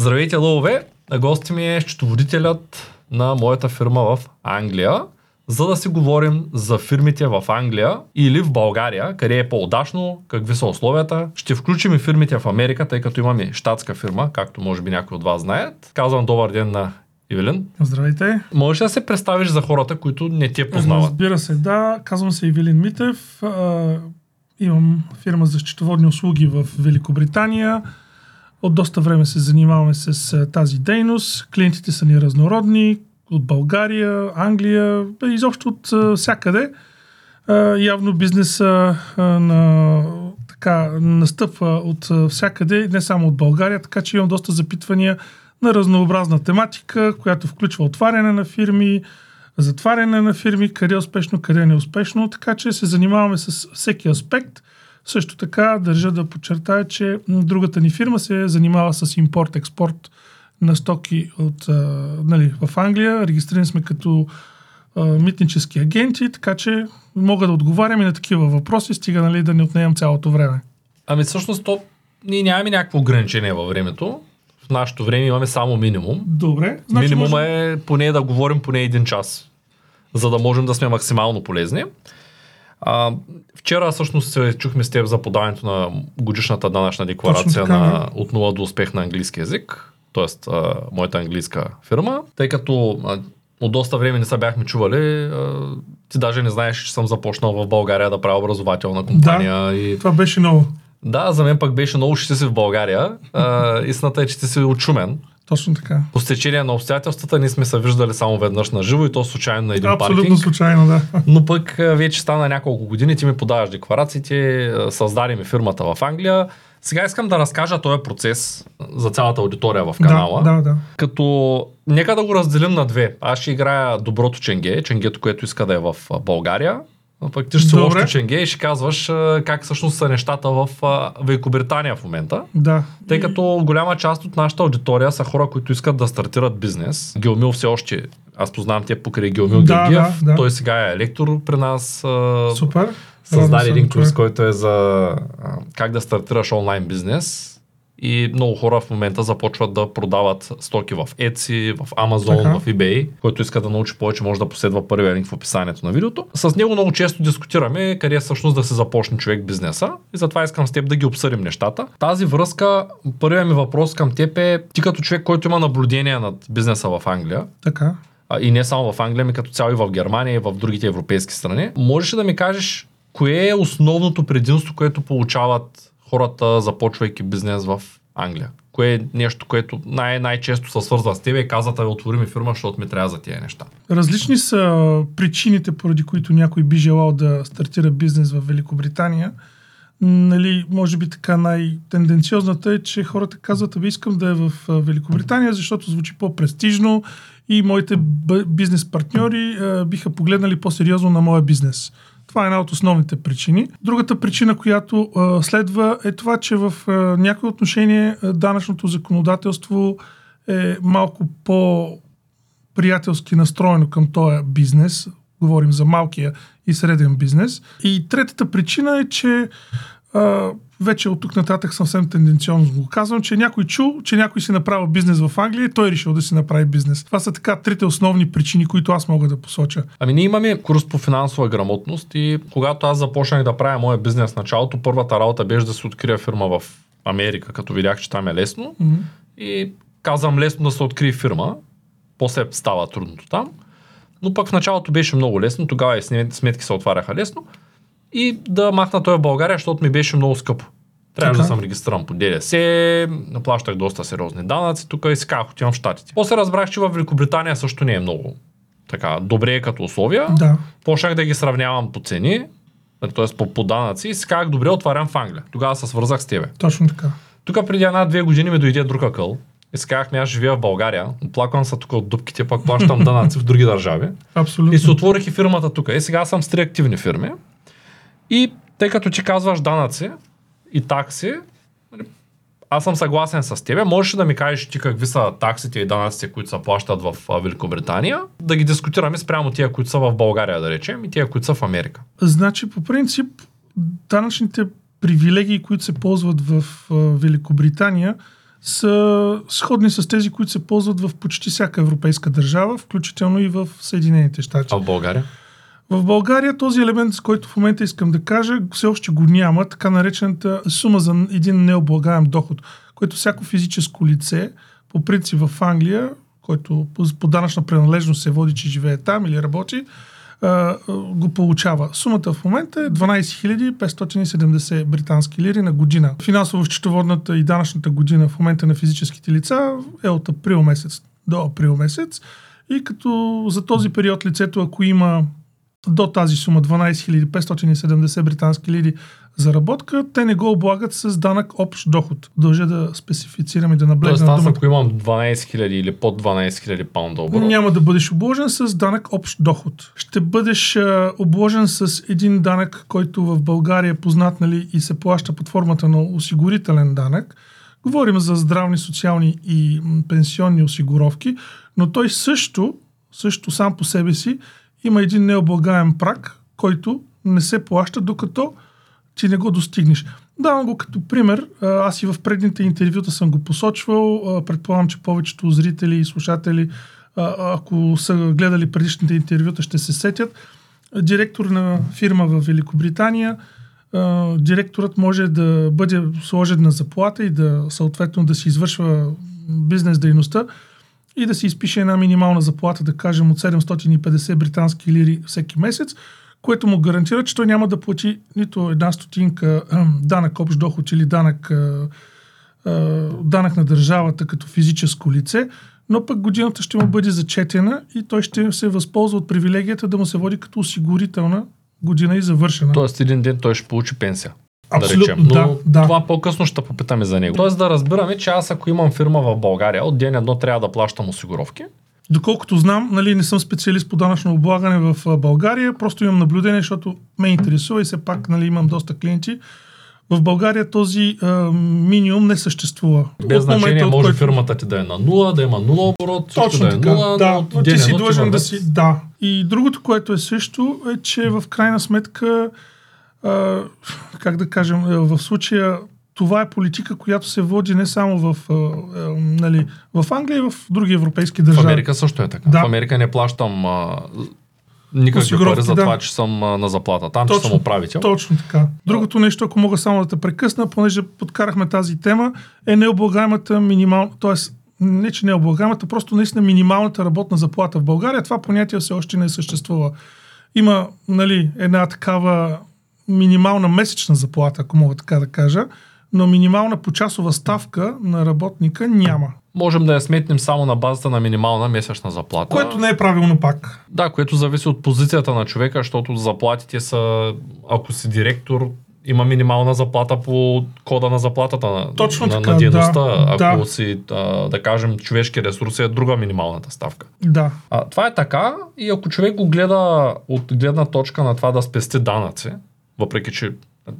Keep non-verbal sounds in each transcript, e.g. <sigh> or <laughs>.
Здравейте, лъвове! Гости ми е счетоводителят на моята фирма в Англия, за да си говорим за фирмите в Англия или в България, къде е по-удачно, какви са условията. Ще включим и фирмите в Америка, тъй като имаме щатска фирма, както може би някои от вас знаят. Казвам добър ден на Ивелин. Здравейте. Можеш да се представиш за хората, които не те познават? Разбира се, да. Казвам се Ивелин Митев. А, имам фирма за счетоводни услуги в Великобритания. От доста време се занимаваме с тази дейност. Клиентите са ни разнородни. От България, Англия, изобщо от всякъде. Явно бизнеса на, така, настъпва от всякъде, не само от България, така че имам доста запитвания на разнообразна тематика, която включва отваряне на фирми, затваряне на фирми, къде е успешно, къде е неуспешно, така че се занимаваме с всеки аспект. Също така държа да подчертая, че другата ни фирма се занимава с импорт-експорт на стоки от, а, нали, в Англия. Регистрирани сме като а, митнически агенти, така че мога да отговарям и на такива въпроси, стига нали, да не отнемам цялото време. Ами всъщност то, ние нямаме някакво ограничение във времето. В нашето време имаме само минимум. Добре. Значи Минимум може... е поне да говорим поне един час, за да можем да сме максимално полезни. А, вчера всъщност се чухме с теб за подаването на годишната данъчна декларация така, на, от 0 до успех на английски язик, т.е. моята английска фирма, тъй като а, от доста време не са бяхме чували. А, ти даже не знаеш, че съм започнал в България да правя образователна компания. Да, и... това беше много. Да, за мен пък беше много щастлив в България. А, истината е, че ти си очумен. Точно така. По стечение на обстоятелствата ние сме се виждали само веднъж на живо и то случайно на един Абсолютно паркинг. случайно, да. Но пък вече стана няколко години, ти ми подаваш декларациите, създаде ми фирмата в Англия. Сега искам да разкажа този процес за цялата аудитория в канала. Да, да, да. Като нека да го разделим на две. Аз ще играя доброто ченге, ченгето, което иска да е в България. А пък ти ще Добре. лошото ченге и ще казваш как всъщност са нещата в Великобритания в момента. Да. Тъй като голяма част от нашата аудитория са хора, които искат да стартират бизнес. Геомил все още, аз познавам те покрай Геомил Да, Георгиев. да, да. Той сега е лектор при нас. Супер. Създаде се един курс, който е за как да стартираш онлайн бизнес. И много хора в момента започват да продават стоки в Etsy, в Amazon, Така. в eBay. Който иска да научи повече, може да последва първия линк в описанието на видеото. С него много често дискутираме къде всъщност да се започне човек бизнеса. И затова искам с теб да ги обсъдим нещата. Тази връзка, първият ми въпрос към теб е, ти като човек, който има наблюдение над бизнеса в Англия, Така. и не само в Англия, ми като цяло и в Германия, и в другите европейски страни. Можеш ли да ми кажеш, кое е основното предимство, което получават хората, започвайки бизнес в Англия? Кое е нещо, което най- най-често се свързва с теб и казват, да отвори ми фирма, защото ми трябва за тия неща. Различни са причините, поради които някой би желал да стартира бизнес в Великобритания. Нали, може би така най-тенденциозната е, че хората казват, абе искам да е в Великобритания, защото звучи по-престижно и моите бизнес партньори биха погледнали по-сериозно на моя бизнес. Това е една от основните причини. Другата причина, която а, следва е това, че в а, някои отношения данъчното законодателство е малко по приятелски настроено към този бизнес. Говорим за малкия и среден бизнес. И третата причина е, че а, вече от тук нататък съвсем тенденциозно го казвам, че някой чул, че някой си направил бизнес в Англия и той е решил да си направи бизнес. Това са така трите основни причини, които аз мога да посоча. Ами ние имаме курс по финансова грамотност и когато аз започнах да правя моя бизнес началото, първата работа беше да се открия фирма в Америка, като видях, че там е лесно. М. И казвам лесно да се открие фирма, после става трудното там. Но пък в началото беше много лесно, тогава и сме- сметки се отваряха лесно. И да махна той в България, защото ми беше много скъпо. Трябва да съм регистриран по ДДС, наплащах доста сериозни данъци, тук и казах, отивам в Штатите. После разбрах, че в Великобритания също не е много така добре като условия. Да. Почнах да ги сравнявам по цени, т.е. по, по данъци и си казах, добре, отварям в Англия. Тогава се свързах с тебе. Точно така. Тук преди една-две години ми дойде друг акъл. И си казах, ми аз живея в България, оплаквам се тук от дупките, пък плащам <laughs> данъци в други държави. Абсолютно. И си отворих и фирмата тук. И сега съм с три активни фирми. И тъй като ти казваш данъци и такси, нали, аз съм съгласен с тебе. Можеш да ми кажеш ти какви са таксите и данъците, които се плащат в Великобритания? Да ги дискутираме спрямо тия, които са в България, да речем, и тия, които са в Америка. Значи, по принцип, данъчните привилегии, които се ползват в Великобритания, са сходни с тези, които се ползват в почти всяка европейска държава, включително и в Съединените щати. А в България? В България този елемент, с който в момента искам да кажа, все още го няма, така наречената сума за един необлагаем доход, който всяко физическо лице, по принцип в Англия, който по, по данъчна принадлежност се води, че живее там или работи, го получава. Сумата в момента е 12 570 британски лири на година. Финансово-счетоводната и данъчната година в момента на физическите лица е от април месец до април месец. И като за този период лицето, ако има до тази сума 12 570 британски лири заработка, те не го облагат с данък общ доход. Дължа да специфицирам и да наблегна Тоест, на аз ако имам 12 000 или под 12 000 паунда оборот, Няма да бъдеш обложен с данък общ доход. Ще бъдеш а, обложен с един данък, който в България е познат нали, и се плаща под формата на осигурителен данък. Говорим за здравни, социални и пенсионни осигуровки, но той също, също сам по себе си има един необлагаем прак, който не се плаща, докато ти не го достигнеш. Давам го като пример. Аз и в предните интервюта съм го посочвал. Предполагам, че повечето зрители и слушатели, ако са гледали предишните интервюта, ще се сетят. Директор на фирма в Великобритания, директорът може да бъде сложен на заплата и да съответно да си извършва бизнес дейността и да си изпише една минимална заплата, да кажем от 750 британски лири всеки месец, което му гарантира, че той няма да плати нито една стотинка данък общ доход или данък, данък на държавата като физическо лице, но пък годината ще му бъде зачетена и той ще се възползва от привилегията да му се води като осигурителна година и завършена. Тоест един ден той ще получи пенсия. Абсолютно, да речем. Но да, да. това по-късно ще попитаме за него. Тоест да разбираме, че аз ако имам фирма в България, от ден едно трябва да плащам осигуровки. Доколкото знам, нали, не съм специалист по данъчно облагане в България, просто имам наблюдение, защото ме интересува и все пак нали, имам доста клиенти. В България този а, минимум не съществува. Без От момента, значение от може който- фирмата ти да е на нула, да има нула оборот, Точно да е така, нула, да, но от ти си длъжен да си... Да. И другото, което е също, е, че в крайна сметка, а, как да кажем, а, в случая това е политика, която се води не само в, а, а, нали, в Англия и в други европейски В държави. Америка също е така. Да. В Америка не плащам а, никакви пари за да. това, че съм а, на заплата. Там, че Точно, съм управител. Точно така. Другото нещо, ако мога само да те прекъсна, понеже подкарахме тази тема, е необлагаемата минимална, т.е. не че необлагаемата, просто наистина минималната работна заплата в България. Това понятие все още не съществува. Има нали, една такава минимална месечна заплата, ако мога така да кажа, но минимална почасова ставка на работника няма. Можем да я сметнем само на базата на минимална месечна заплата. Което не е правилно пак. Да, което зависи от позицията на човека, защото заплатите са, ако си директор, има минимална заплата по кода на заплатата на, Точно на, така, на дейността. да, ако да. си, а, да кажем, човешки ресурси е друга минималната ставка. Да. А, това е така и ако човек го гледа от гледна точка на това да спести данъци, въпреки че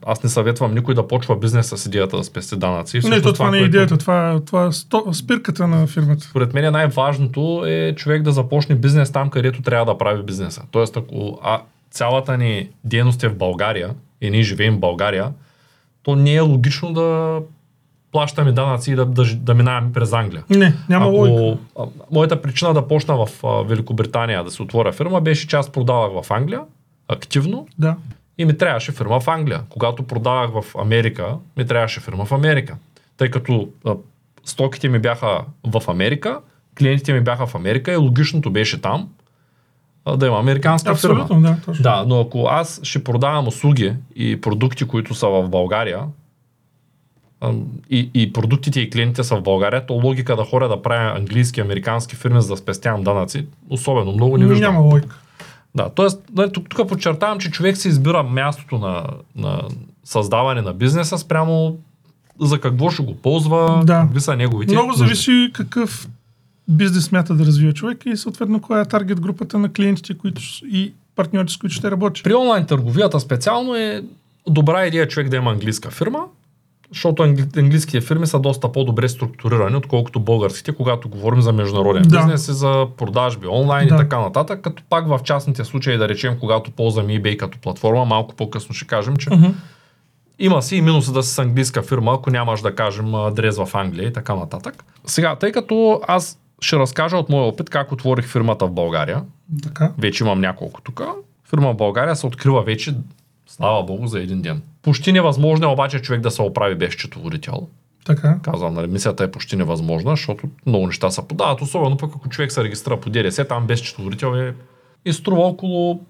аз не съветвам никой да почва бизнес с идеята да спести данъци. Не, Всъщност то това не е което- идеята, това е, това е сто, спирката на фирмата. според мен най-важното е човек да започне бизнес там, където трябва да прави бизнеса. Тоест, ако а, цялата ни дейност е в България и ние живеем в България, то не е логично да плащаме данъци и да, да, да минаваме през Англия. Не, няма логика. а, моята причина да почна в а, Великобритания да се отворя фирма беше, че аз продавах в Англия активно Да. И ми трябваше фирма в Англия. Когато продавах в Америка, ми трябваше фирма в Америка. Тъй като а, стоките ми бяха в Америка, клиентите ми бяха в Америка и логичното беше там а, да има американска фирма. Абсолютно, да, точно. Да, но ако аз ще продавам услуги и продукти, които са в България, а, и, и продуктите и клиентите са в България, то логика да хора да правя английски, американски фирми, за да спестявам данъци, особено много не виждам. Няма логика. Да, т.е. нали, тук, тук подчертавам, че човек се избира мястото на, на създаване на бизнеса спрямо за какво ще го ползва, Да. какви са неговите. Много зависи какъв бизнес смята да развива човек и съответно коя е таргет групата на клиентите които, и партньорите, с които ще работи. При онлайн търговията специално е добра идея човек да има английска фирма, защото англи- английските фирми са доста по-добре структурирани, отколкото българските, когато говорим за международен Да. бизнес и за продажби онлайн Да. и така нататък, като пак в частните случаи, да речем, когато ползваме eBay като платформа, малко по-късно ще кажем, че Мгм. Има си и минуса да си с английска фирма, ако нямаш да кажем адрес в Англия и така нататък. Сега, тъй като аз ще разкажа от моя опит как отворих фирмата в България. Така. Вече имам няколко тук. Фирма в България се открива вече, слава богу, за един ден. Почти невъзможно е обаче човек да се оправи без счетоводител. Така. Казвам, нали, мисията е почти невъзможна, защото много неща се подават, особено пък ако човек се регистрира по ДДС, там без счетоводител е и струва около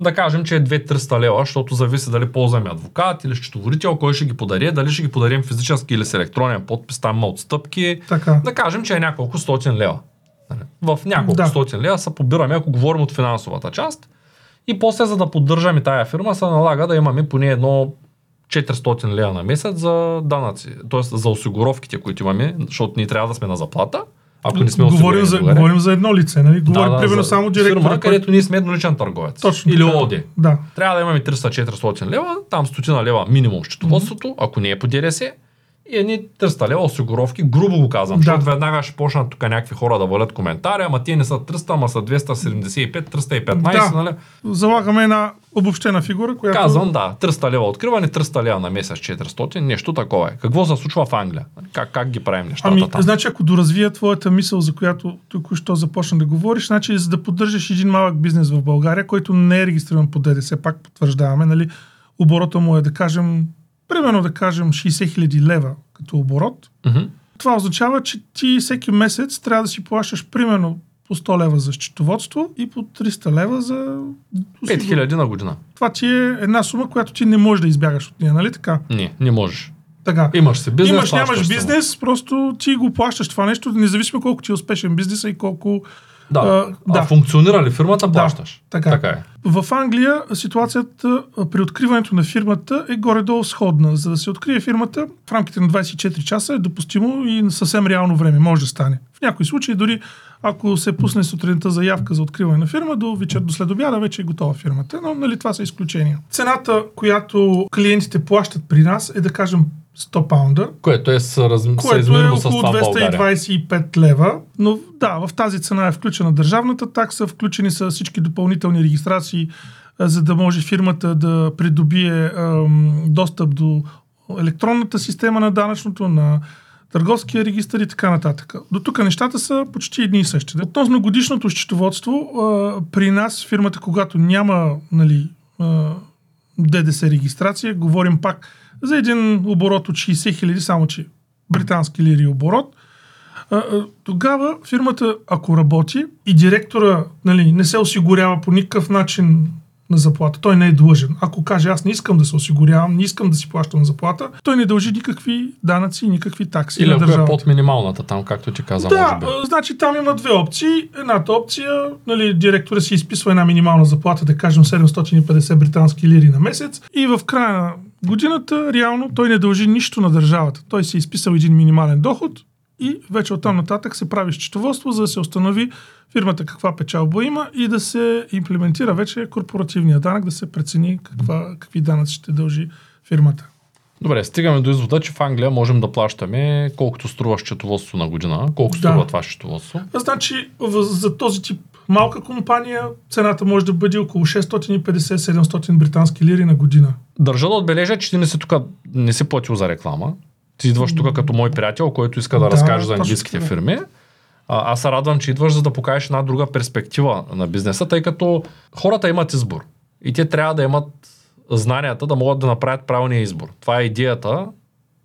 да кажем, че е 2-300 лева, защото зависи дали ползваме адвокат или счетоводител, кой ще ги подари, дали ще ги подарим физически или с електронен подпис, там има отстъпки. Така. Да кажем, че е няколко стотин лева. Нали? В няколко Да. стотин лева се побираме, ако говорим от финансовата част. И после, за да поддържаме тая фирма, се налага да имаме поне едно 400 лева на месец за данъци, т.е. за осигуровките, които имаме, защото ние трябва да сме на заплата. Ако не сме говорим, за, България. говорим за едно лице, нали? Говорим примерно за само директора. Фирма, който- където ние сме едноличен търговец. Точно Или. ООД. Да. Трябва да имаме 300-400 лева, там стотина лева минимум счетоводството, ако не е по ДДС, и едни 300 лева осигуровки, грубо го казвам, Да. защото веднага ще почнат тук някакви хора да валят коментари, ама те не са 300, ама са 275, 315, Да. нали? Залагаме една обобщена фигура, която... Казвам, да, 300 лева откриване, 300 лева на месец, 400, нещо такова е. Какво се случва в Англия? Как, как ги правим нещата Ами, там? значи, ако доразвия твоята мисъл, за която току-що започна да говориш, значи, за да поддържаш един малък бизнес в България, който не е регистриран по ДДС, пак потвърждаваме, нали, оборота му е да кажем, примерно да кажем 60 хиляди лева като оборот, Мгм. това означава, че ти всеки месец трябва да си плащаш примерно по 100 лева за счетоводство и по 300 лева за... 5000 на година. Това ти е една сума, която ти не можеш да избягаш от нея, нали така? Не, не можеш. Така. Имаш си бизнес, Имаш, нямаш си му. бизнес, просто ти го плащаш това нещо, независимо колко ти е успешен бизнеса и колко... Да. А, А, да. функционира ли фирмата, Да, плащаш. така. така е. В Англия ситуацията а, при откриването на фирмата е горе-долу сходна. За да се открие фирмата в рамките на 24 часа е допустимо и на съвсем реално време може да стане. В някои случаи дори ако се пусне сутринта заявка за откриване на фирма, до вечер, до след обяда вече е готова фирмата. Но нали, това са изключения. Цената, която клиентите плащат при нас е да кажем 100 паунда, Което е съраз... което е около това в България. 225 лева. Но да, в тази цена е включена държавната такса, включени са всички допълнителни регистрации, за да може фирмата да придобие ам, достъп до електронната система на данъчното, на търговския регистр и така нататък. До тук нещата са почти едни и същи. Относно годишното счетоводство, а, при нас фирмата, когато няма нали, а, ДДС регистрация, говорим пак за един оборот от 60 хиляди, само че британски лири оборот, тогава фирмата, ако работи и директора нали, не се осигурява по никакъв начин на заплата, той не е длъжен. Ако каже аз не искам да се осигурявам, не искам да си плащам заплата, той не дължи никакви данъци никакви такси Или на е под минималната там, както ти каза, Да, може би. значи там има две опции. Едната опция, нали, директора си изписва една минимална заплата, да кажем 750 британски лири на месец и в края годината реално той не дължи нищо на държавата. Той си е изписал един минимален доход и вече оттам нататък се прави счетоводство, за да се установи фирмата каква печалба има и да се имплементира вече корпоративния данък, да се прецени каква, какви данъци ще дължи фирмата. Добре, стигаме до извода, че в Англия можем да плащаме колкото струва счетоводство на година. Колко Да. струва това счетоводство? Значи, за този тип малка компания цената може да бъде около 650-700 британски лири на година. Държа да отбележа, че ти не си тук, не си платил за реклама. Ти идваш тук като мой приятел, който иска да, Да, разкаже за английските така. фирми. А, аз се радвам, че идваш за да покажеш една друга перспектива на бизнеса, тъй като хората имат избор. И те трябва да имат знанията да могат да направят правилния избор. Това е идеята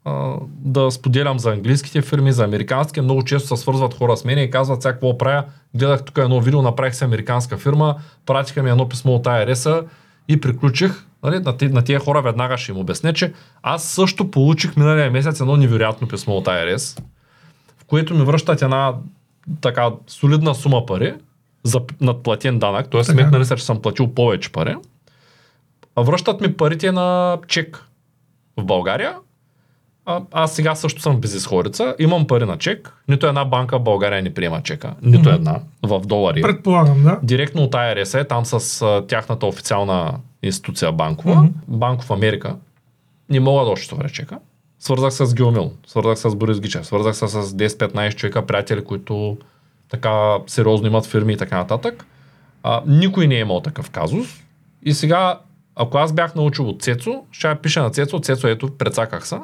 а, да споделям за английските фирми, за американски. Много често се свързват хора с мен и казват сега какво правя. Гледах тук едно видео, направих се американска фирма, пратиха ми едно писмо от IRS и приключих. Нали, на, на тия хора веднага ще им обясня, че аз също получих миналия месец едно невероятно писмо от IRS, в което ми връщат една така солидна сума пари за надплатен данък, т.е. Сметнали са, че съм платил повече пари. А връщат ми парите на чек в България. А, аз сега също съм безисходица. Имам пари на чек. Нито една банка в България не приема чека. Нито една. В долари. Предполагам, да. Директно от IRS е, там с а, тяхната официална институция банкова. Банк в Америка, не мога да отчитам чека. Свързах с Геомил, свързах с Борис Гичев, свързах се с 10-15 човека приятели, които така сериозно имат фирми и така нататък. А, никой не е имал такъв казус. И сега ако аз бях научил от Цецо, ще я пиша на Цецо, Цецо ето, прецаках се.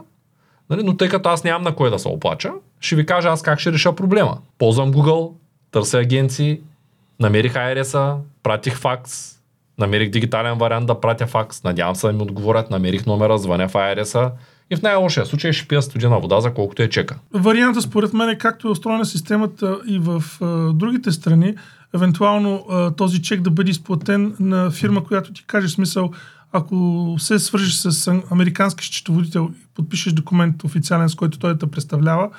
Нали? Но тъй като аз нямам на кой да се оплача, ще ви кажа аз как ще реша проблема. Ползвам Google, търся агенции, намерих IRS-а, пратих факс, намерих дигитален вариант да пратя факс, надявам се да ми отговорят, намерих номера, звъня в IRS-а и в най-лошия случай ще пия студена вода за колкото е чека. Варианта според мен е както е устроена системата и в а, другите страни, евентуално а, този чек да бъде изплатен на фирма, която ти каже смисъл, ако се свържиш с американски счетоводител и подпишеш документ официален, с който той те представлява,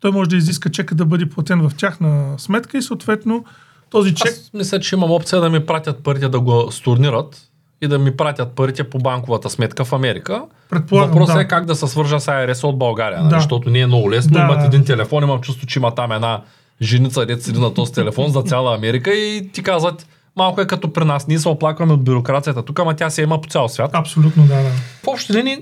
той може да изиска чека да бъде платен в тяхна сметка и съответно този чек... Аз мисля, че имам опция да ми пратят парите да го стурнират и да ми пратят парите по банковата сметка в Америка. Въпросът да. е как да се свържа с IRS от България, нали? Да. защото не е много лесно. Да, Имат да. един телефон, имам чувство, че има там една женица, дет седи на този телефон за цяла Америка и ти казват, малко е като при нас, ние се оплакваме от бюрокрацията тук, ама тя се има по цял свят. Абсолютно, да, да. В общи линии,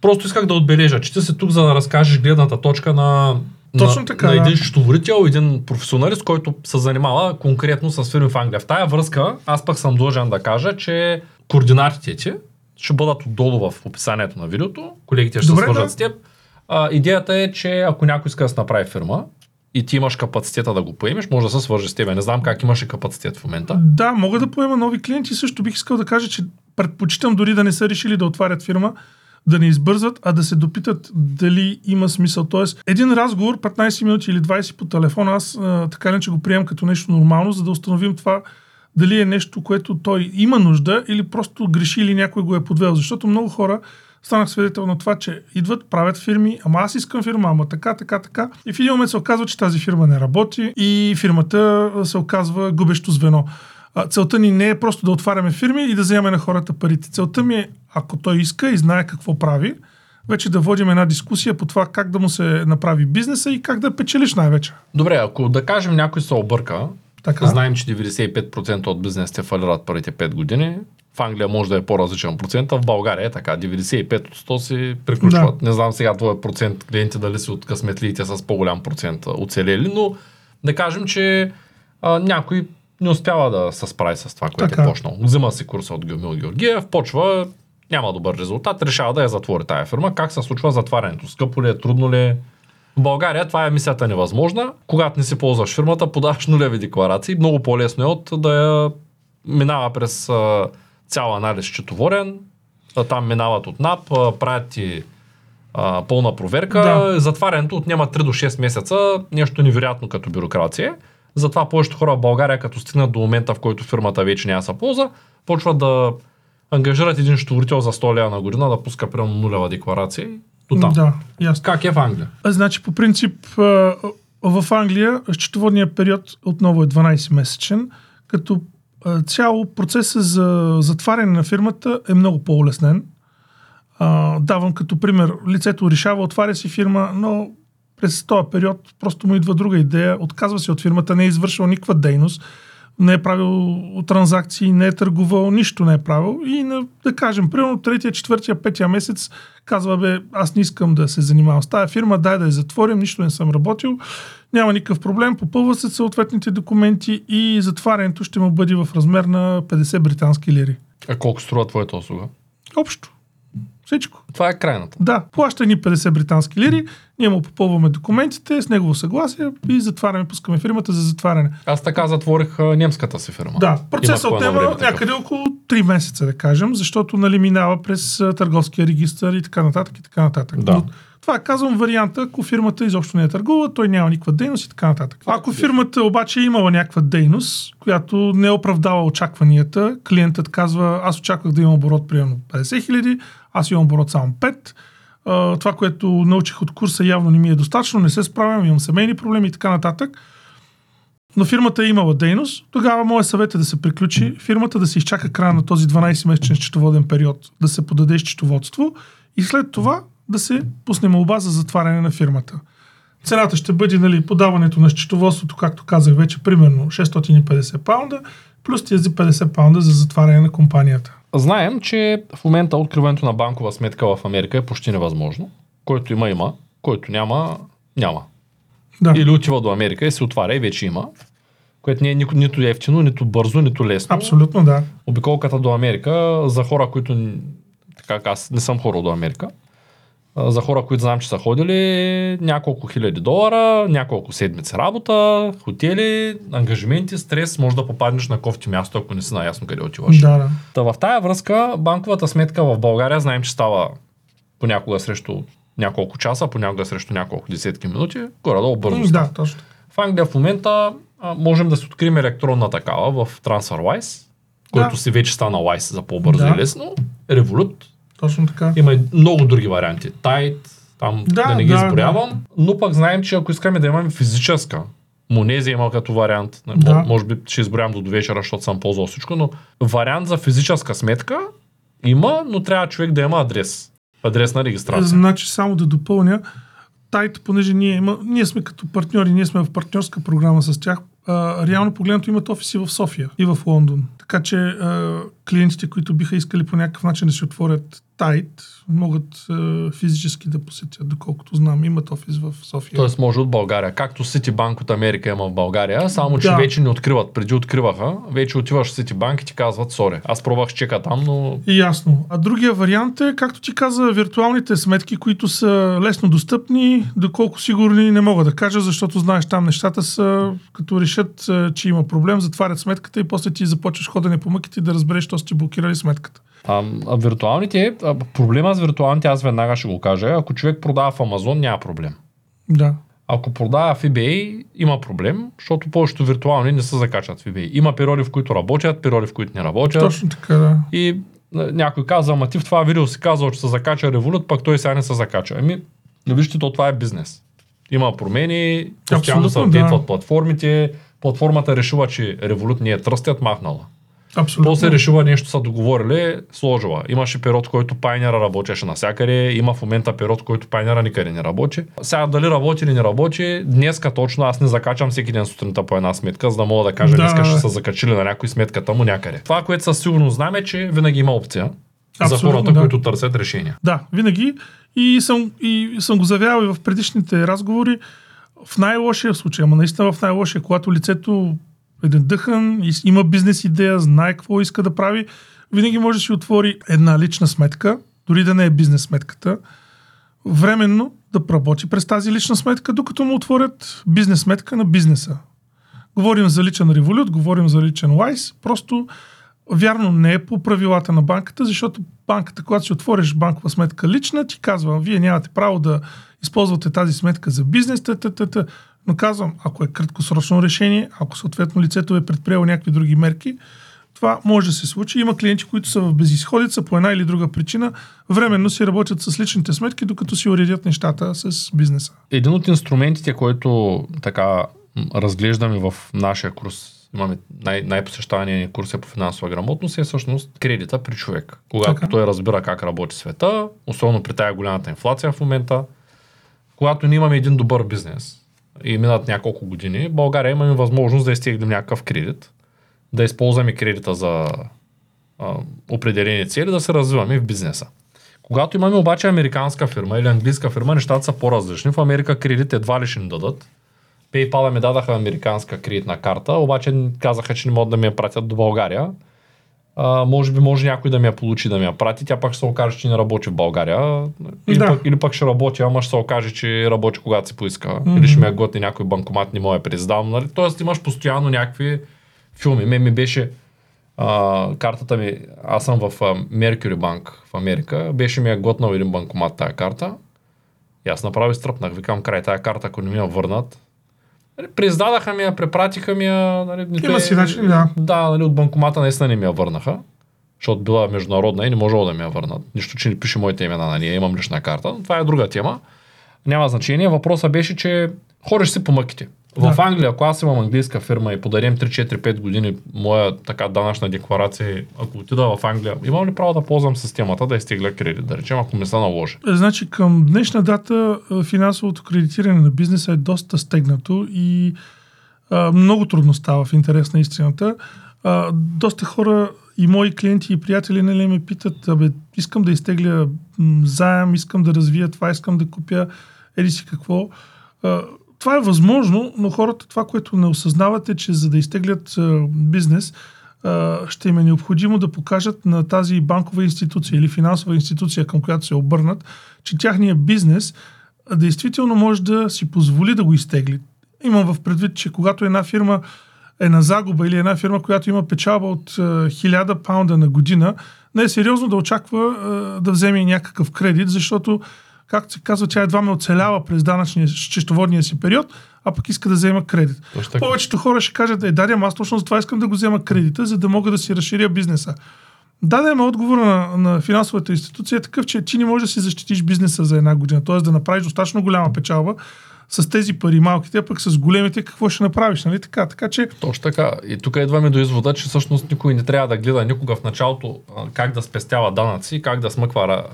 просто исках да отбележа, че ти си тук за да разкажеш гледната точка на, Точно на, така, на да. един счетоводител, един професионалист, който се занимава конкретно с фирми в Англия. В тая връзка, аз пък съм длъжен да кажа, че координатите ти ще бъдат отдолу в описанието на видеото. Колегите ще Добре, се свържат да. с теб. А, идеята е, че ако някой иска да се направи фирма и ти имаш капацитета да го поемеш, може да се свържи с теб. Не знам как имаш и капацитет в момента. Да, мога да поема нови клиенти. Също бих искал да кажа, че предпочитам дори да не са решили да отварят фирма, да не избързат, а да се допитат дали има смисъл. Тоест, един разговор, 15 минути или 20 по телефона, аз а, така не че го приемам като нещо нормално, за да установим това дали е нещо, което той има нужда или просто греши или някой го е подвел. Защото много хора станах свидетел на това, че идват, правят фирми, ама аз искам фирма, ама така, така, така. И в един момент се оказва, че тази фирма не работи и фирмата се оказва губещо звено. Целта ни не е просто да отваряме фирми и да вземаме на хората парите. Целта ми е, ако той иска и знае какво прави, вече да водим една дискусия по това как да му се направи бизнеса и как да печелиш най-вече. Добре, ако да кажем някой се обърка, Така. Знаем, че 95% от бизнесите фалират първите 5 години. В Англия може да е по-различен процент, а в България е така. 95 от 100 си приключват. Да. Не знам сега твоя процент клиенти дали си от късметлиите с по-голям процент оцелели, но да кажем, че а, някой не успява да се справи с това, което Така. е почнал. Взима си курса от Геомил Георгиев, почва, няма добър резултат, решава да я затвори тая фирма. Как се случва затварянето? Скъпо ли е, трудно ли е? В България това е мисията невъзможна. Когато не си ползваш фирмата, подаваш нулеви декларации. Много по-лесно е от да я минава през цял анализ счетоворен. Там минават от НАП, правят ти а, пълна проверка. Да. Затварянето отнема 3 до 6 месеца. Нещо невероятно като бюрокрация. Затова повечето хора в България, като стигнат до момента, в който фирмата вече няма да се ползва, почват да ангажират един счетоводител за 100 лева на година да пуска примерно нулева декларация. До там. Да, ясно. Как е в Англия? А, Значи, по принцип, в Англия счетоводният период отново е 12-месечен, като а, цяло процеса за затваряне на фирмата е много по-улеснен. Давам като пример, лицето решава, отваря си фирма, но през този период просто му идва друга идея, отказва се от фирмата, не е извършил никаква дейност, не е правил транзакции, не е търгувал, нищо не е правил и на, да кажем, примерно третия, четвъртия, петия месец казва, бе, аз не искам да се занимавам с тази фирма, дай да я затворим, нищо не съм работил, няма никакъв проблем, попълва се съответните документи и затварянето ще му бъде в размер на 50 британски лири. А колко струва твоята услуга? Общо. Всичко. Това е крайната. Да, плаща ни 50 британски лири, ние му попълваме документите с негово съгласие и затваряме, пускаме фирмата за затваряне. Аз така затворих а, немската си фирма. Да, процесът отнема някъде около 3 месеца, да кажем, защото нали, минава през а, търговския регистр и така нататък и така нататък. Да. Но това е казвам варианта, ако фирмата изобщо не е търгува, той няма никаква дейност и така нататък. Ако фирмата обаче е имала някаква дейност, която не е оправдава очакванията, клиентът казва, аз очаквах да имам оборот примерно 50 хиляди, аз имам оборот само 5, това, което научих от курса, явно не ми е достатъчно, не се справям, имам семейни проблеми и така нататък. Но фирмата е имала дейност, тогава моят съвет е да се приключи фирмата, да се изчака края на този 12-месечен счетоводен период, да се подаде счетоводство и след това да се пусне молба за затваряне на фирмата. Цената ще бъде нали, подаването на счетоводството, както казах вече, примерно 650 паунда, плюс тези 50 паунда за затваряне на компанията. Знаем, че в момента откриването на банкова сметка в Америка е почти невъзможно. Който има, има. Който няма, няма. Да. Или отива до Америка и се отваря и вече има. което не е нито, нито ефтино, нито бързо, нито лесно. Абсолютно, да. Обиколката до Америка за хора, които така аз не съм хорал до Америка. За хора, които знам, че са ходили, няколко хиляди долара, няколко седмици работа, хотели, ангажименти, стрес, може да попаднеш на кофти място, ако не си наясно къде отиваш. Да, да. Та в тая връзка банковата сметка в България знаем, че става понякога срещу няколко часа, понякога срещу няколко десетки минути, горе-долу бързо. Да, точно. В Англия в момента а, можем да си открием електронна такава в TransferWise, който Да. си вече стана Wise за по-бързо Да. и лесно. Revolut. Точно така. Има и много други варианти. Tide, там да, Да, не ги да, изборявам. Но пък знаем, че ако искаме да имаме физическа, Монезия има като вариант. Да. мо- Може би ще изборявам до, до вечера, защото съм ползвал всичко, но вариант за физическа сметка има, но трябва човек да има адрес. Адрес на регистрация. Значи само да допълня, Тайт, понеже ние, има, ние сме като партньори, ние сме в партньорска програма с тях, а, реално погледнато имат офиси в София и в Лондон. Така че а, клиентите, които биха искали по някакъв начин да си отворят Тайт, могат а, физически да посетят, доколкото знам, имат офис в София. Тоест може от България. Както Citibank от Америка има в България, само че Да. вече не откриват. Преди откриваха, вече отиваш в Citibank и ти казват, сори, аз пробвах с чека там, но И ясно. А другия вариант е, както ти каза, виртуалните сметки, които са лесно достъпни, доколко сигурни не мога да кажа, защото знаеш там нещата са, като решат, е, че има проблем, затварят сметката и после ти започваш ходене по мъките да разбереш, що са ти блокирали сметката. А, а виртуалните, а, проблема с виртуалните, аз веднага ще го кажа, ако човек продава в Амазон, няма проблем. Да. Ако продава в eBay, има проблем, защото повечето виртуални не се закачат в eBay. Има периоди, в които работят, периоди, в които не работят. Точно така, да. И някой каза, ама ти в това видео си казал, че се закача Revolut, пък той сега не се закача. Ами, вижте, то това е бизнес. Има промени, постоянно се Абсолютно, да. апдейтват платформите, платформата решила, че Revolut не е тръстят, махнала. Абсолютно. После решила нещо са договорили, сложила. Имаше период, който Пайнера работеше навсякъде, има в момента период, който Пайнера никъде не работи. Сега дали работи или не работи, днеска точно аз не закачам всеки ден сутринта по една сметка, за да мога да кажа, Да, днеска ще са закачили на някой сметката му някъде. Това, което със сигурност знам е, че винаги има опция за Абсолютно, хората, да. които търсят решения. Да, винаги. И съм, и съм го заявявал и в предишните разговори. В най-лошия случай, ама наистина в най-лошия, когато лицето е и с- има бизнес идея, знае какво иска да прави, винаги може да си отвори една лична сметка, дори да не е бизнес сметката, временно да проработи през тази лична сметка, докато му отворят бизнес сметка на бизнеса. Говорим за личен револют, говорим за личен лайс, просто вярно не е по правилата на банката, защото банката, когато си отвориш банкова сметка лична, ти казва, вие нямате право да използвате тази сметка за бизнес, т, т, т, т. Но казвам, ако е краткосрочно решение, ако съответно лицето е предприело някакви други мерки, това може да се случи. Има клиенти, които са в безисходица по една или друга причина, временно си работят с личните сметки, докато си уредят нещата с бизнеса. Един от инструментите, който така разглеждаме в нашия курс, имаме най- най-посещавания ни курс е по финансова грамотност, е всъщност кредита при човек. Когато Така. той разбира как работи света, особено при тая голямата инфлация в момента, когато ние имаме един добър бизнес и минат няколко години, България имаме възможност да изтеглим някакъв кредит, да използваме кредита за а, определени цели, да се развиваме в бизнеса. Когато имаме обаче американска фирма или английска фирма, нещата са по-различни. В Америка кредит едва ли ще ни дадат. PayPal ми дадаха американска кредитна карта, обаче казаха, че не могат да ми я пратят до България. А, може би може някой да ми я получи да ми я прати, тя пак ще се окаже, че не работи в България. Или, Да. пък, или пък ще работи, ама ще се окаже, че работи когато си поиска. Mm-hmm. Или ще ми я готни някой банкомат, не мога я признавам. Нали? Тоест имаш постоянно някакви филми. Мен ми беше а, картата ми, аз съм в Mercury Bank в Америка, беше ми я готнал един банкомат тая карта. И аз направо изтръпнах, викам край тая карта, ако не ми я върнат. Нали, ми я, препратиха ми я. Нали, Има е- си начин, да. Да, нали, от банкомата наистина не ми я върнаха, защото била международна и не можело да ми я върнат. Нищо, че не пише моите имена, нали, имам лична карта, но това е друга тема. Няма значение. Въпросът беше, че ходиш си по мъките. В Да. Англия, ако аз имам английска фирма и подарим 3-4-5 години моя така данъчна декларация, ако отида в Англия, имам ли право да ползвам системата да изтегля кредит, да речем, ако ми се наложи? Е, Значи към днешна дата а, финансовото кредитиране на бизнеса е доста стегнато и а, много трудно става в интерес на истината. А, доста хора и мои клиенти и приятели нали, ме питат, абе, искам да изтегля м, заем, искам да развия това, искам да купя еди си какво. А, това е възможно, но хората това, което не осъзнават е, че за да изтеглят бизнес, ще им е необходимо да покажат на тази банкова институция или финансова институция, към която се обърнат, че тяхният бизнес действително може да си позволи да го изтегли. Имам в предвид, че когато една фирма е на загуба или една фирма, която има печалба от а, 1000 паунда на година, не е сериозно да очаква да вземе някакъв кредит, защото както се казва, тя едва ме оцелява през данъчния, счетоводния си период, а пък иска да взема кредит. Повечето хора ще кажат, е, да, аз точно за това искам да го взема кредита, за да мога да си разширя бизнеса. Дадем отговор на, на финансовата институция е такъв, че ти не можеш да си защитиш бизнеса за една година, т.е. да направиш достатъчно голяма печалба с тези пари малките, а пък с големите какво ще направиш, нали така? Така че Точно така. И тук идваме до извода, че всъщност никой не трябва да гледа никога в началото как да спестява данъци, как да смъква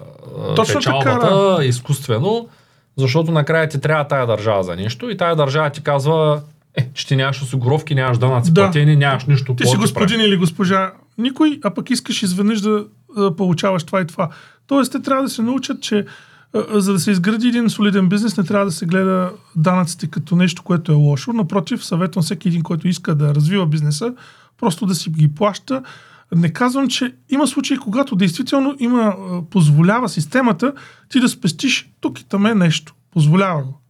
Точно печалбата така, изкуствено, защото накрая ти трябва тая държава за нещо и тая държава ти казва, е, че ти нямаш осигуровки, нямаш данъци Да. платени, нямаш нищо. ти си да господин или госпожа никой, а пък искаш изведнъж да, да получаваш това и това. Тоест, те трябва да се научат, че за да се изгради един солиден бизнес, не трябва да се гледа данъците като нещо, което е лошо. Напротив, съветвам всеки един, който иска да развива бизнеса, просто да си ги плаща. Не казвам, че има случаи, когато действително има, а, позволява системата ти да спестиш тук и там е нещо. Позволява го.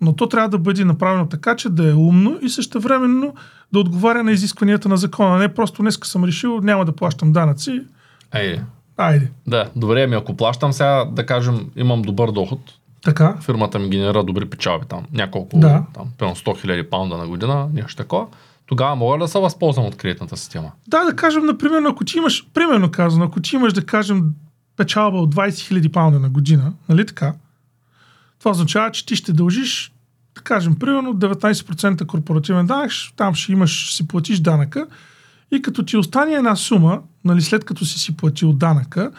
Но то трябва да бъде направено така, че да е умно и същевременно да отговаря на изискванията на закона. Не просто днеска съм решил, няма да плащам данъци. Айде. Айде. Да, добре, ами ако плащам сега, да кажем, имам добър доход, Така. фирмата ми генерира добри печалби там, няколко, Да. там, примерно 100 хиляди паунда на година, нещо такова, тогава мога да се възползвам от кредитната система. Да, да кажем, например, ако ти имаш, примерно казано, ако ти имаш, да кажем, печалба от 20 000 паунда на година, нали така? Това означава, че ти ще дължиш, да кажем, примерно 19% корпоративен данък, там ще имаш, ще си платиш данъка и като ти остане една сума, нали, след като си си платил данъка,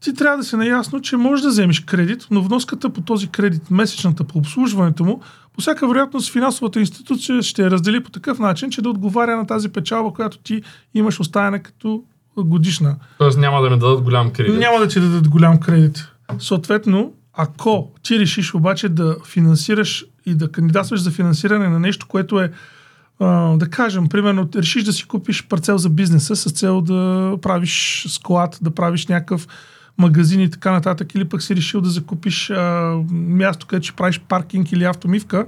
ти трябва да се наясно, че можеш да вземеш кредит, но вноската по този кредит, месечната по обслужването му, по всяка вероятност финансовата институция ще я раздели по такъв начин, че да отговаря на тази печалба, която ти имаш оставена като годишна. Тоест няма да ми дадат голям кредит. Няма да ти дадат голям кредит. Съответно, ако ти решиш обаче да финансираш и да кандидатстваш за финансиране на нещо, което е, а, да кажем, примерно, решиш да си купиш парцел за бизнеса с цел да правиш склад, да правиш някакъв магазин и така нататък, или пък си решил да закупиш а, място, където ще правиш паркинг или автомивка,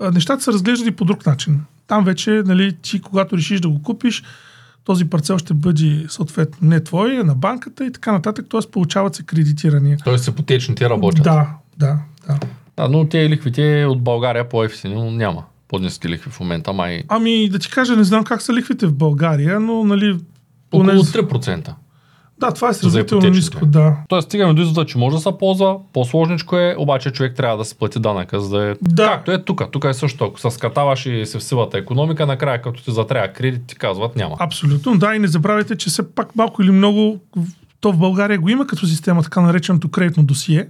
а, нещата са разглеждани по друг начин. Там вече, нали, ти когато решиш да го купиш, този парцел ще бъде съответно не твой, а на банката и така нататък, т.е. получават се кредитирания. Тоест ипотечните работят. Да, да, да. Да, но тези лихвите от България по-ефтини, но няма по-низки лихви в момента, май Ами да ти кажа, не знам как са лихвите в България, но нали... около поне- 3%. Да, това е За сравнително ниско, да. Тоест стигаме до извода, че може да се ползва, по-сложничко е, обаче човек трябва да се плати данъка, за да е Да. както е тук. Тук е също, ако се скатаваш и се в силата економика, накрая като ти затрябва кредит, ти казват няма. Абсолютно, да, и не забравяйте, че все пак малко или много то в България го има като система, така нареченото кредитно досие.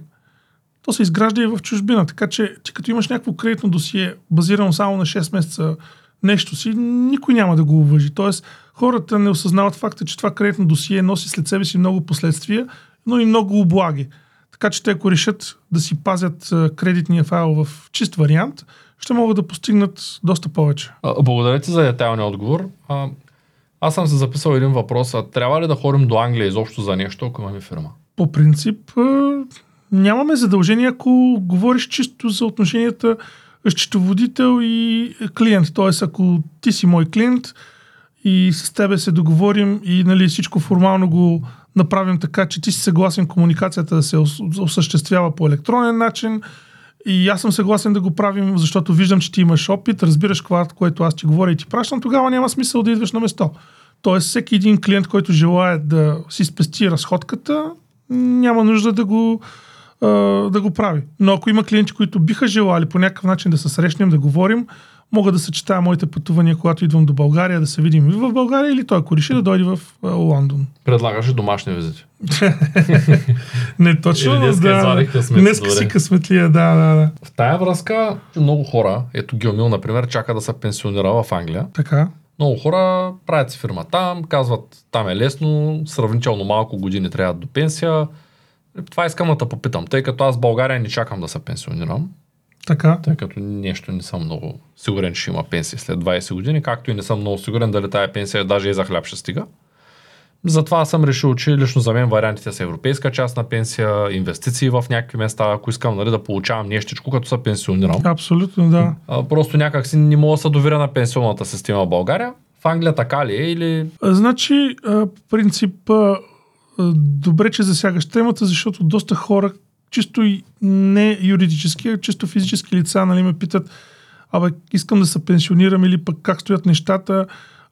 То се изгражда и в чужбина, така че ти като имаш някакво кредитно досие, базирано само на 6 месеца нещо си, никой няма да го уважи. Тоест, хората не осъзнават факта, че това кредитно досие носи след себе си много последствия, но и много облаги. Така че те, ако решат да си пазят кредитния файл в чист вариант, ще могат да постигнат доста повече. Благодаря ти за детайлния отговор. А, аз съм се записал един въпрос. А трябва ли да ходим до Англия изобщо за нещо, ако имаме фирма? по принцип нямаме задължение, ако говориш чисто за отношенията счетоводител и клиент. Тоест, ако ти си мой клиент и с тебе се договорим и нали, всичко формално го направим така, че ти си съгласен комуникацията да се ос- осъществява по електронен начин и аз съм съгласен да го правим, защото виждам, че ти имаш опит, разбираш това, което аз ти говоря и ти пращам, тогава няма смисъл да идваш на место. Тоест, всеки един клиент, който желая да си спести разходката, няма нужда да го, а, да го прави. Но ако има клиенти, които биха желали по някакъв начин да се срещнем, да говорим, мога да съчетая моите пътувания, когато идвам до България, да се видим и в България, или той, ако реши да дойде в а, Лондон. Предлагаш ли домашни визити? <laughs> Не точно, днеска да. късмет, Днеска си късметлия, да, да, да. В тая връзка много хора, ето Геомил, например, чака да се пенсионира в Англия. Така. Много хора правят си фирма там, казват там е лесно, сравнително малко години трябва до пенсия. Това искам да те попитам, тъй като аз в България не чакам да се пенсионирам. Така. тъй като нещо не съм много сигурен, че има пенсия след 20 години, както и не съм много сигурен дали тая пенсия даже и за хляб ще стига. Затова съм решил, че лично за мен вариантите са европейска част на пенсия, инвестиции в някакви места, ако искам нали, да получавам нещичко, като се пенсионирам. Абсолютно, да. А, просто някак си не мога да се доверя на пенсионната система в България. В Англия така ли е или... Значи, принцип, добре, че засягаш темата, защото доста хора, чисто и не юридически, а чисто физически лица, нали, ме питат, абе, искам да се пенсионирам или пък как стоят нещата.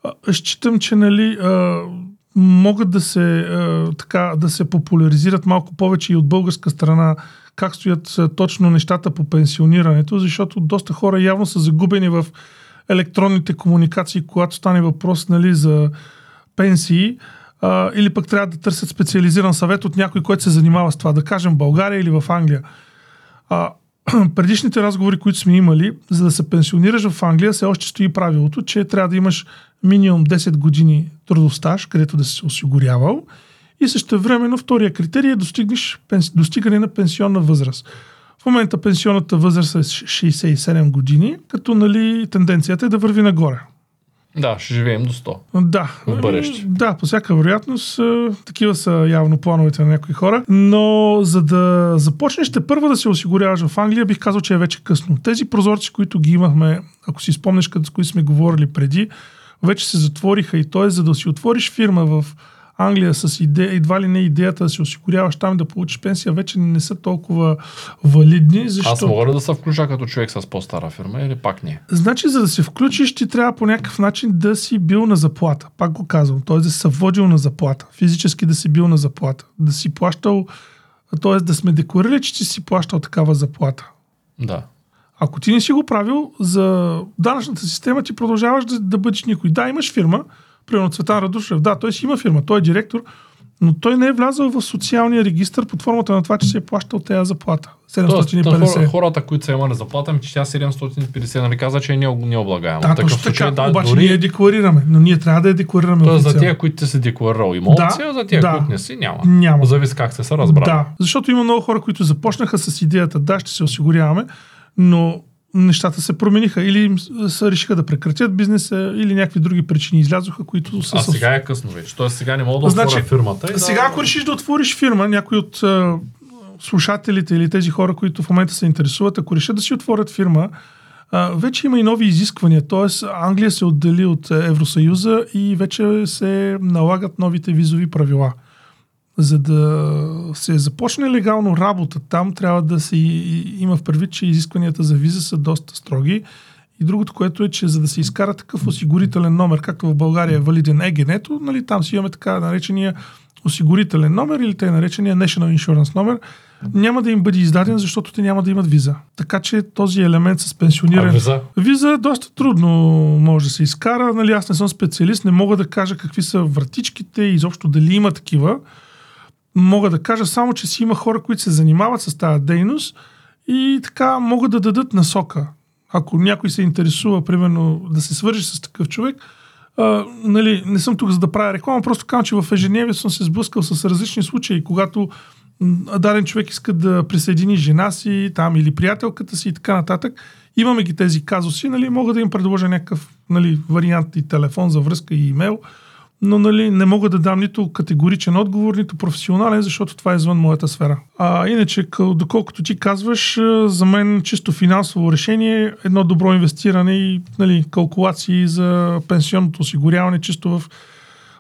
А, считам, че, нали, а, могат да се, така, да се популяризират малко повече и от българска страна как стоят точно нещата по пенсионирането, защото доста хора явно са загубени в електронните комуникации, когато стане въпрос нали, за пенсии, а, или пък трябва да търсят специализиран съвет от някой, който се занимава с това, да кажем в България или в Англия. А, <clears throat> предишните разговори, които сме имали, за да се пенсионираш в Англия, все още стои правилото, че трябва да имаш минимум 10 години трудов стаж, където да си осигурявал. И също времено втория критерий е достигнеш, достигане на пенсионна възраст. В момента пенсионната възраст е 67 години, като нали, тенденцията е да върви нагоре. Да, ще живеем до 100. Да. В бъдеще. Ами, Да, по всяка вероятност. Такива са явно плановете на някои хора. Но за да започнеш те първо да се осигуряваш в Англия, бих казал, че е вече късно. Тези прозорци, които ги имахме, ако си спомнеш, къде с които сме говорили преди, вече се затвориха и т.е. за да си отвориш фирма в Англия с идея, едва ли не идеята да се осигуряваш там да получиш пенсия, вече не са толкова валидни, защото... Аз мога ли да се включа като човек с по-стара фирма или пак не? Значи, за да се включиш, ти трябва по някакъв начин да си бил на заплата. Пак го казвам. Т.е. да си се водил на заплата. Физически да си бил на заплата. Да си плащал, т.е. да сме декларирали, че ти си плащал такава заплата. Да. Ако ти не си го правил, за данъчната система ти продължаваш да, да бъдеш никой. Да, имаш фирма, примерно Цветан Радушев, да, той си има фирма, той е директор, но той не е влязъл в социалния регистр под формата на това, че си е плащал тези заплата. Тоест, на 750. хора, хората, които са имали заплата, ми че тя 750, нали каза, че е необ- необлагаема. Да, такъв така, случай, да, обаче дори... ние я декларираме, но ние трябва да я декларираме Тоест, за тия, които си декларирал има Да, за тия, да. които не си, няма. Няма. Зависи как се разбрали. Да, защото има много хора, които започнаха с идеята, да, ще се осигуряваме, но нещата се промениха. Или им с- са решиха да прекратят бизнеса, или някакви други причини излязоха, които са... А сега е късно вече. Тоест сега не мога да отворя Значи, фирмата. И Сега, да... ако решиш да отвориш фирма, някой от а, слушателите или тези хора, които в момента се интересуват, ако решат да си отворят фирма, а, вече има и нови изисквания. Тоест, Англия се отдели от Евросъюза и вече се налагат новите визови правила. За да се започне легално работа там, трябва да се има в предвид, че изискванията за виза са доста строги. И другото, което е, че за да се изкара такъв осигурителен номер, както в България е валиден ЕГН-то, нали, там си имаме така наречения осигурителен номер или те наречения National Insurance номер, няма да им бъде издаден, защото те няма да имат виза. Така че този елемент с пенсиониране... виза? Виза е доста трудно може да се изкара. Нали, аз не съм специалист, не мога да кажа какви са вратичките и изобщо дали има такива. Мога да кажа само, че си има хора, които се занимават с тази дейност и така могат да дадат насока. Ако някой се интересува, примерно, да се свържи с такъв човек, а, нали, не съм тук за да правя реклама, просто казвам, че в ежедневие съм се сблъскал с различни случаи, когато даден човек иска да присъедини жена си там или приятелката си и така нататък. Имаме ги тези казуси, нали, мога да им предложа някакъв нали, вариант и телефон за връзка и имейл, но нали, не мога да дам нито категоричен отговор, нито професионален, защото това е извън моята сфера. А иначе, доколкото ти казваш, за мен чисто финансово решение, едно добро инвестиране и нали, калкулации за пенсионното осигуряване, чисто в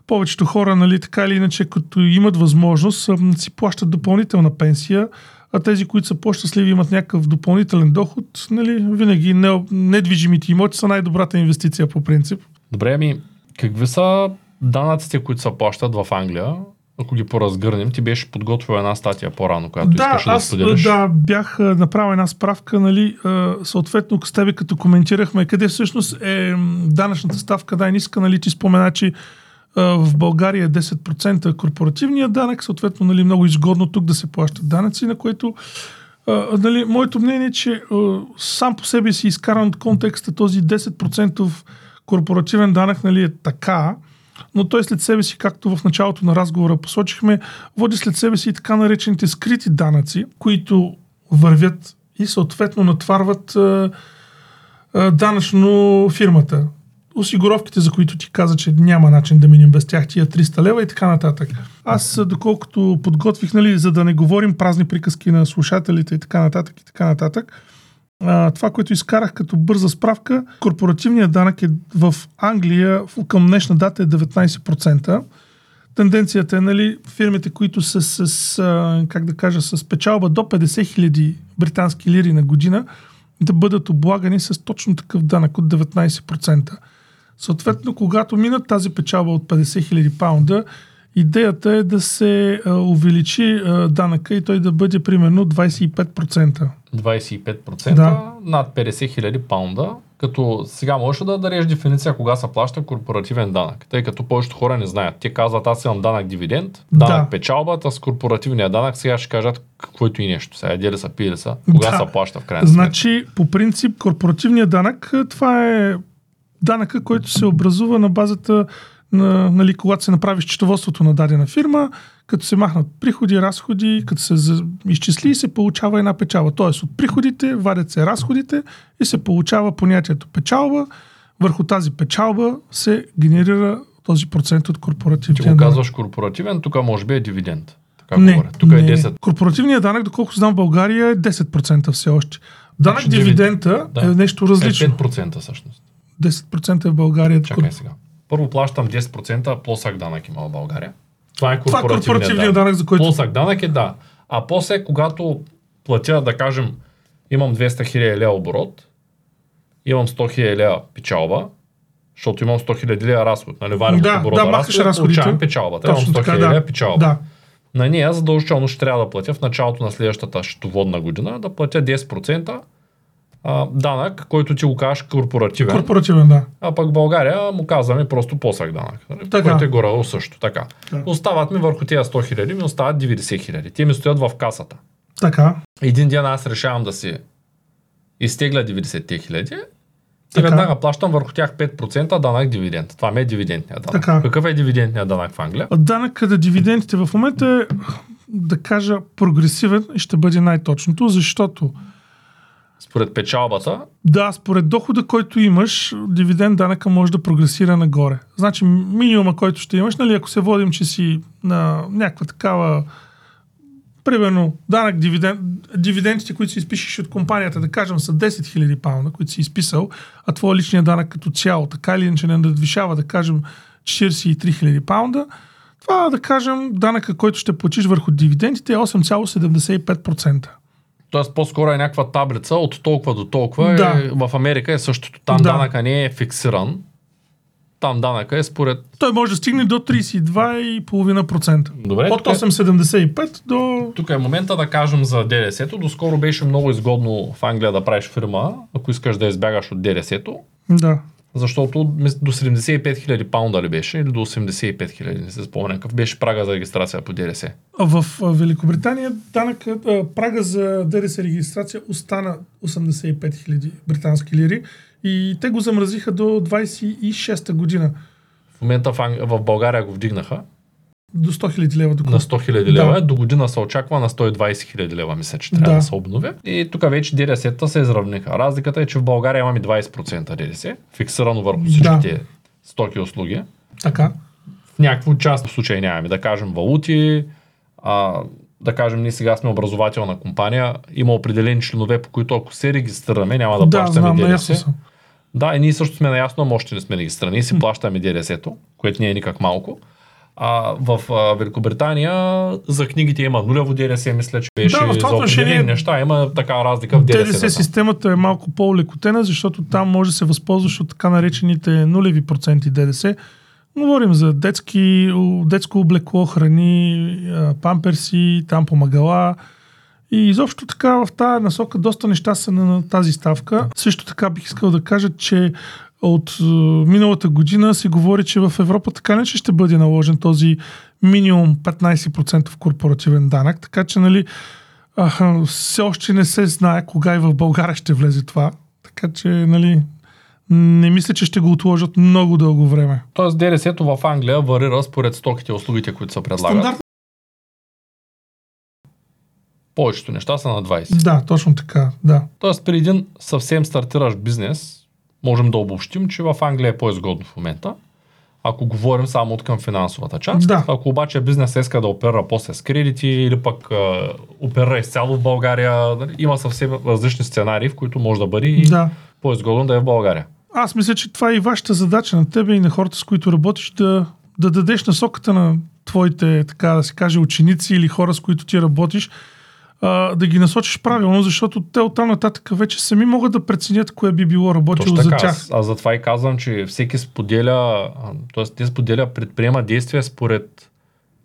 повечето хора, нали, така или иначе, като имат възможност, си плащат допълнителна пенсия, а тези, които са по-щастливи, имат някакъв допълнителен доход, нали, винаги не, недвижимите имоти са най-добрата инвестиция по принцип. Добре, ами, какви са данъците, които се плащат в Англия? Ако ги поразгърнем, ти беше подготвил една статия по-рано, която Да, искаш да споделиш. да, бях направил една справка, нали, съответно с тебе като коментирахме къде всъщност е данъчната ставка най-ниска, нали, ти спомена, че в България е 10% корпоративния данък, съответно нали, много изгодно тук да се плащат данъци, на което нали, моето мнение е, че сам по себе си изкаран от контекста този 10% корпоративен данък нали, е така, но той след себе си, както в началото на разговора посочихме, води след себе си и така наречените скрити данъци, които вървят и съответно натварват а, а, данъчно фирмата. Осигуровките, за които ти каза, че няма начин да минем без тях, тия 300 лева и така нататък. Аз, а, доколкото подготвих, нали, за да не говорим празни приказки на слушателите и така нататък и така нататък, а, това, което изкарах като бърза справка, корпоративният данък е в Англия към днешна дата е 19%. Тенденцията е, нали, фирмите, които са с, а, как да кажа, с печалба до 50 хиляди британски лири на година, да бъдат облагани с точно такъв данък от 19%. Съответно, когато минат тази печалба от 50 хиляди паунда, идеята е да се увеличи данъка и той да бъде примерно 25%. 25% Да. над 50 хиляди паунда, като сега можеш да дадеш дефиниция кога се плаща корпоративен данък, тъй като повечето хора не знаят. Те казват, аз имам данък дивиденд, данък Да. печалбата с корпоративния данък, сега ще кажат каквото и нещо. Сега еди ли са, пили са, кога Да. се плаща в крайна. Значи, по принцип, корпоративният данък, това е данъка, който се образува на базата на, нали, когато се направи счетоводството на дадена фирма, като се махнат приходи, разходи, като се изчисли и се получава една печалба. Тоест от приходите вадят се разходите и се получава понятието печалба. Върху тази печалба се генерира този процент от Ти корпоративния го данък. казваш корпоративен, тук може би е дивиденд. Така Не, говоря. Тук е не. 10. Корпоративният данък, доколкото знам в България, е 10% все още. Данък Значи дивидента да. е нещо Е различно. 5% всъщност. 10% е в България. Чакай сега. Първо плащам 10% плосък данък има в България. Това е Това е корпоративният, корпоративният данък, за който... Плосък данък е да. А после, когато платя, да кажем, имам 200 хиляди лева оборот, имам 100 хиляди лева печалба, защото имам 100 хиляди лева разход. Нали, варим Да, от оборота да, разход, получавам печалбата. Имам Точно 100 така, хиляди да. лева печалба. Да. На нея задължително ще трябва да платя в началото на следващата счетоводна година, да платя 10% а, данък, който ти го кажеш корпоративен. Корпоративен, да. А пък в България му казваме просто посък данък. Нали? Така. Който е горе също. Така. Да. Остават ми върху тези 100 хиляди, ми остават 90 хиляди. Те ми стоят в касата. Така. Един ден аз решавам да си изтегля 90 хиляди и Така. веднага плащам върху тях 5% данък дивиденд. Това ми е дивидендният данък. Така. Какъв е дивидендният данък в Англия? А Данъкът на дивидендите в момента е, да кажа, прогресивен и ще бъде най-точното, защото Според печалбата, да, според дохода, който имаш, дивиденд данъка може да прогресира нагоре. Значи минимума, който ще имаш, нали, ако се водим, че си на някаква такава примерно данък дивиденд, дивидендите, които си изпишеш от компанията, да кажем са 10 000 паунда, които си изписал, а твой личният данък като цяло, така или иначе не надвишава, да кажем, 43 000 паунда, това да кажем данъка, който ще платиш върху дивидендите е 8,75%. т.е. по-скоро е някаква таблица от толкова до толкова. Да. Е, в Америка е същото. Там Да. данъка не е фиксиран. Там данъка е според... Той може да стигне до 32,5%. Добре, От тук е- 8,75 до... Тук е момента да кажем за ДДС-то. Доскоро беше много изгодно в Англия да правиш фирма, ако искаш да избягаш от ДДС-то. Да. Защото до 75 000 паунда ли беше или до 85 000, не се спомням какъв беше прага за регистрация по ДДС. А В Великобритания данъкът, а, прага за ДДС регистрация остана 85 000 британски лири и те го замразиха до 26-та година. В момента в, Анг... в България го вдигнаха До 100 000 лева. на Докато... 100 000 лева. Да. До година се очаква на 120 000 лева, мисля, че трябва да, Да. се обнови. И тук вече ДДС-та се изравниха. Разликата е, че в България имаме 20% ДДС, фиксирано върху всичките стоки и услуги. Така. в някакво част в случай нямаме. Да кажем валути, а, да кажем ние сега сме образователна компания, има определени членове, по които ако се регистрираме, няма да, Да, плащаме ДДС. Да, и ние също сме наясно, ама още не сме регистрирани. Си плащаме ДДС-то, което не е никак малко. А в а, Великобритания за книгите има нулево ДДС, мисля, че беше Да, в това за отношение неща. Има така разлика в ДДС ДДС. системата е малко по-лекотена, защото там може да се възползваш от така наречените нулеви проценти ДДС. Говорим за детски, детско облекло, храни, памперси, там помагала. И изобщо така в тази насока доста неща са на тази ставка. Също така бих искал да кажа, че от е, миналата година се говори, че в Европа така не че ще бъде наложен този минимум 15% в корпоративен данък. Така че, нали, а, все още не се знае кога и в България ще влезе това. Така че, нали, не мисля, че ще го отложат много дълго време. Тоест ДДС-то в Англия варира според стоките и услугите, които се предлагат. Стандарт Повечето неща са на 20. Да, точно така, да. Тоест при един съвсем стартиращ бизнес, можем да обобщим, че в Англия е по-изгодно в момента. Ако говорим само от към финансовата част. Да. Ако обаче бизнес иска да оперира после с кредити или пък а, оперира изцяло в България, нали, има съвсем различни сценарии, в които може да бъде Да. по-изгодно да е в България. Аз мисля, че това е и вашата задача на тебе и на хората, с които работиш, да, да дадеш насоката на твоите, така да се каже, ученици или хора, с които ти работиш, а, да ги насочиш правилно, защото те оттам нататък вече сами могат да преценят кое би било работило Точно за така. тях. Аз, аз затова и казвам, че всеки споделя, т.е. не споделя, предприема действия според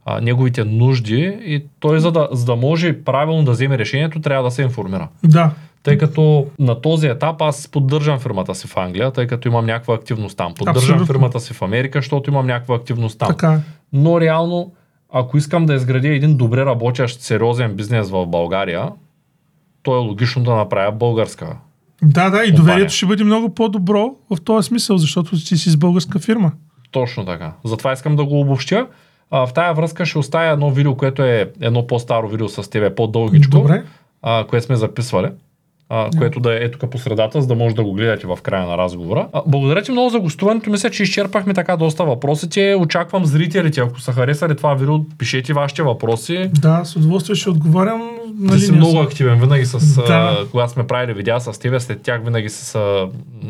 а, неговите нужди и той за да, за да може правилно да вземе решението, трябва да се информира. Да, Тъй като на този етап аз поддържам фирмата си в Англия, тъй като имам някаква активност там. Поддържам Абсолютно. фирмата си в Америка, защото имам някаква активност там. така е. Но реално, ако искам да изградя един добре работещ, сериозен бизнес в България, то е логично да направя българска. Да, да, и Компания. доверието ще бъде много по-добро в този смисъл, защото ти си с българска фирма. Точно така. Затова искам да го обобщя. А, в тая връзка ще оставя едно видео, което е едно по-старо видео с тебе, по-дългичко, Добре. а, което сме записвали. А, което да е е тук по средата, за да може да го гледате в края на разговора. А, благодаря ти много за гостуването. Мисля, че изчерпахме така доста въпросите. Очаквам зрителите, ако са харесали това видео, пишете вашите въпроси. Да, с удоволствие ще отговарям на Ти си много съм. активен винаги с... Да. Когато сме правили видеа с тебе, след тях винаги си са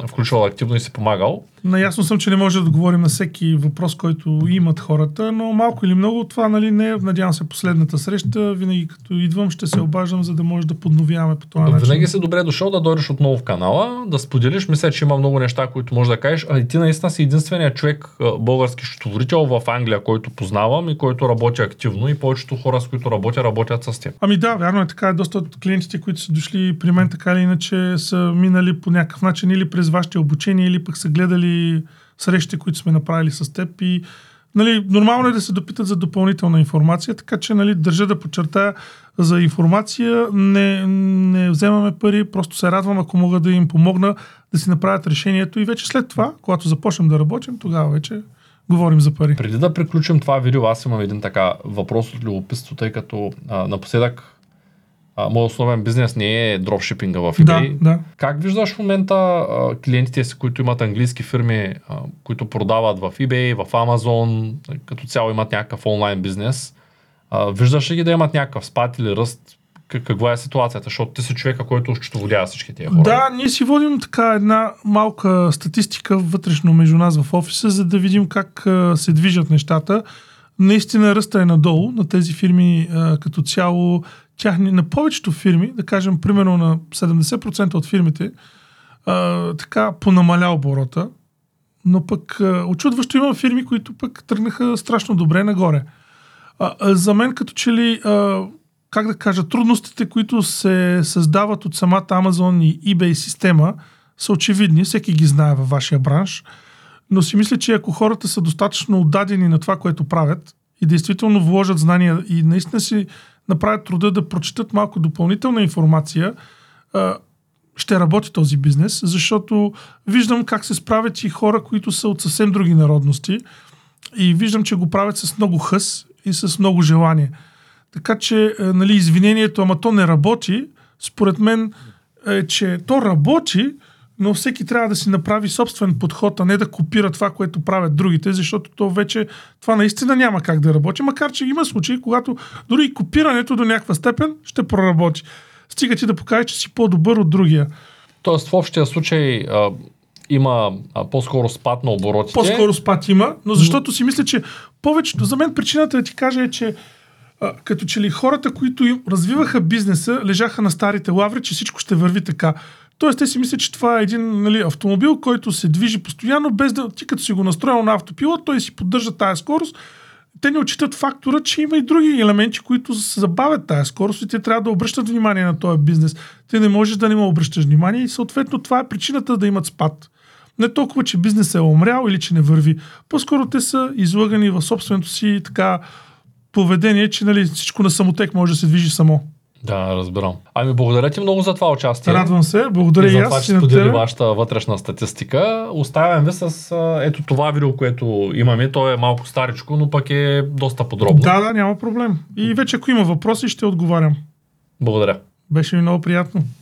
включвал активно и си помагал. Наясно съм, че не може да отговорим на всеки въпрос, който имат хората, но малко или много това, нали, не е, надявам се, последната среща. Винаги като идвам, ще се обаждам, за да може да подновяваме по този начин. Винаги си добре дошъл да дойдеш отново в канала, да споделиш. Мисля, че има много неща, които можеш да кажеш. А и ти наистина си единственият човек, български счетоводител в Англия, който познавам и който работи активно и повечето хора, с които работя, работят с теб. Ами да, вярно е така. Доста от клиентите, които са дошли при мен, така или иначе, са минали по някакъв начин или през вашите обучения, или пък са гледали срещите, които сме направили с теб. И нали, нормално е да се допитат за допълнителна информация, така че нали, държа да подчертая за информация. Не, не вземаме пари, просто се радвам, ако мога да им помогна да си направят решението и вече след това, когато започнем да работим, тогава вече говорим за пари. Преди да приключим това видео, аз имам един така въпрос от любопитство, тъй като а, напоследък а, моят основен бизнес не е дропшипинга в Да, eBay. да. Как виждаш в момента а, клиентите си, които имат английски фирми, а, които продават в eBay, в Amazon, като цяло имат някакъв онлайн бизнес? А, виждаш ли ги да имат някакъв спад или ръст? Как- Каква е ситуацията? Защото ти си човека, който счетоводява всички тия хора. Да, ние си водим така една малка статистика вътрешно между нас в офиса, за да видим как а, се движат нещата. Наистина ръста е надолу на тези фирми а, като цяло. Тяхни, на повечето фирми, да кажем примерно на 70% от фирмите, а, така понамаля оборота, но пък а, очудващо има фирми, които пък тръгнаха страшно добре нагоре. А, а, за мен като че ли, а, как да кажа, трудностите, които се създават от самата Amazon и eBay система, са очевидни. Всеки ги знае във вашия бранш. Но си мисля, че ако хората са достатъчно отдадени на това, което правят и действително вложат знания и наистина си направят труда да прочитат малко допълнителна информация, ще работи този бизнес, защото виждам как се справят и хора, които са от съвсем други народности и виждам, че го правят с много хъс и с много желание. Така че, е, нали, извинението, ама то не работи, според мен е, че то работи, но всеки трябва да си направи собствен подход, а не да копира това, което правят другите, защото то вече това наистина няма как да работи, макар че има случаи, когато дори и копирането до някаква степен ще проработи. Стига ти да покажеш, че си по-добър от другия. Тоест в общия случай а, има а, по-скоро спад на оборотите. По-скоро спад има, но защото си мисля, че повечето, за мен причината да ти кажа е, че а, като че ли хората, които им развиваха бизнеса, лежаха на старите лаври, че всичко ще върви така. Тоест, те си мислят, че това е един нали, автомобил, който се движи постоянно, без да ти като си го настроил на автопилот, той си поддържа тая скорост. Те не отчитат фактора, че има и други елементи, които забавят тая скорост и те трябва да обръщат внимание на този бизнес. Те не можеш да не му обръщаш внимание и съответно това е причината да имат спад. Не толкова, че бизнесът е умрял или че не върви. По-скоро те са излагани в собственото си така поведение, че нали, всичко на самотек може да се движи само. Да, разбирам. Ами благодаря ти много за това участие. Радвам се, благодаря и и за това, че сподели тебе. вашата вътрешна статистика. Оставям ви с ето това видео, което имаме. То е малко старичко, но пък е доста подробно. Да, да, няма проблем. И вече ако има въпроси, ще отговарям. Благодаря. Беше ми много приятно.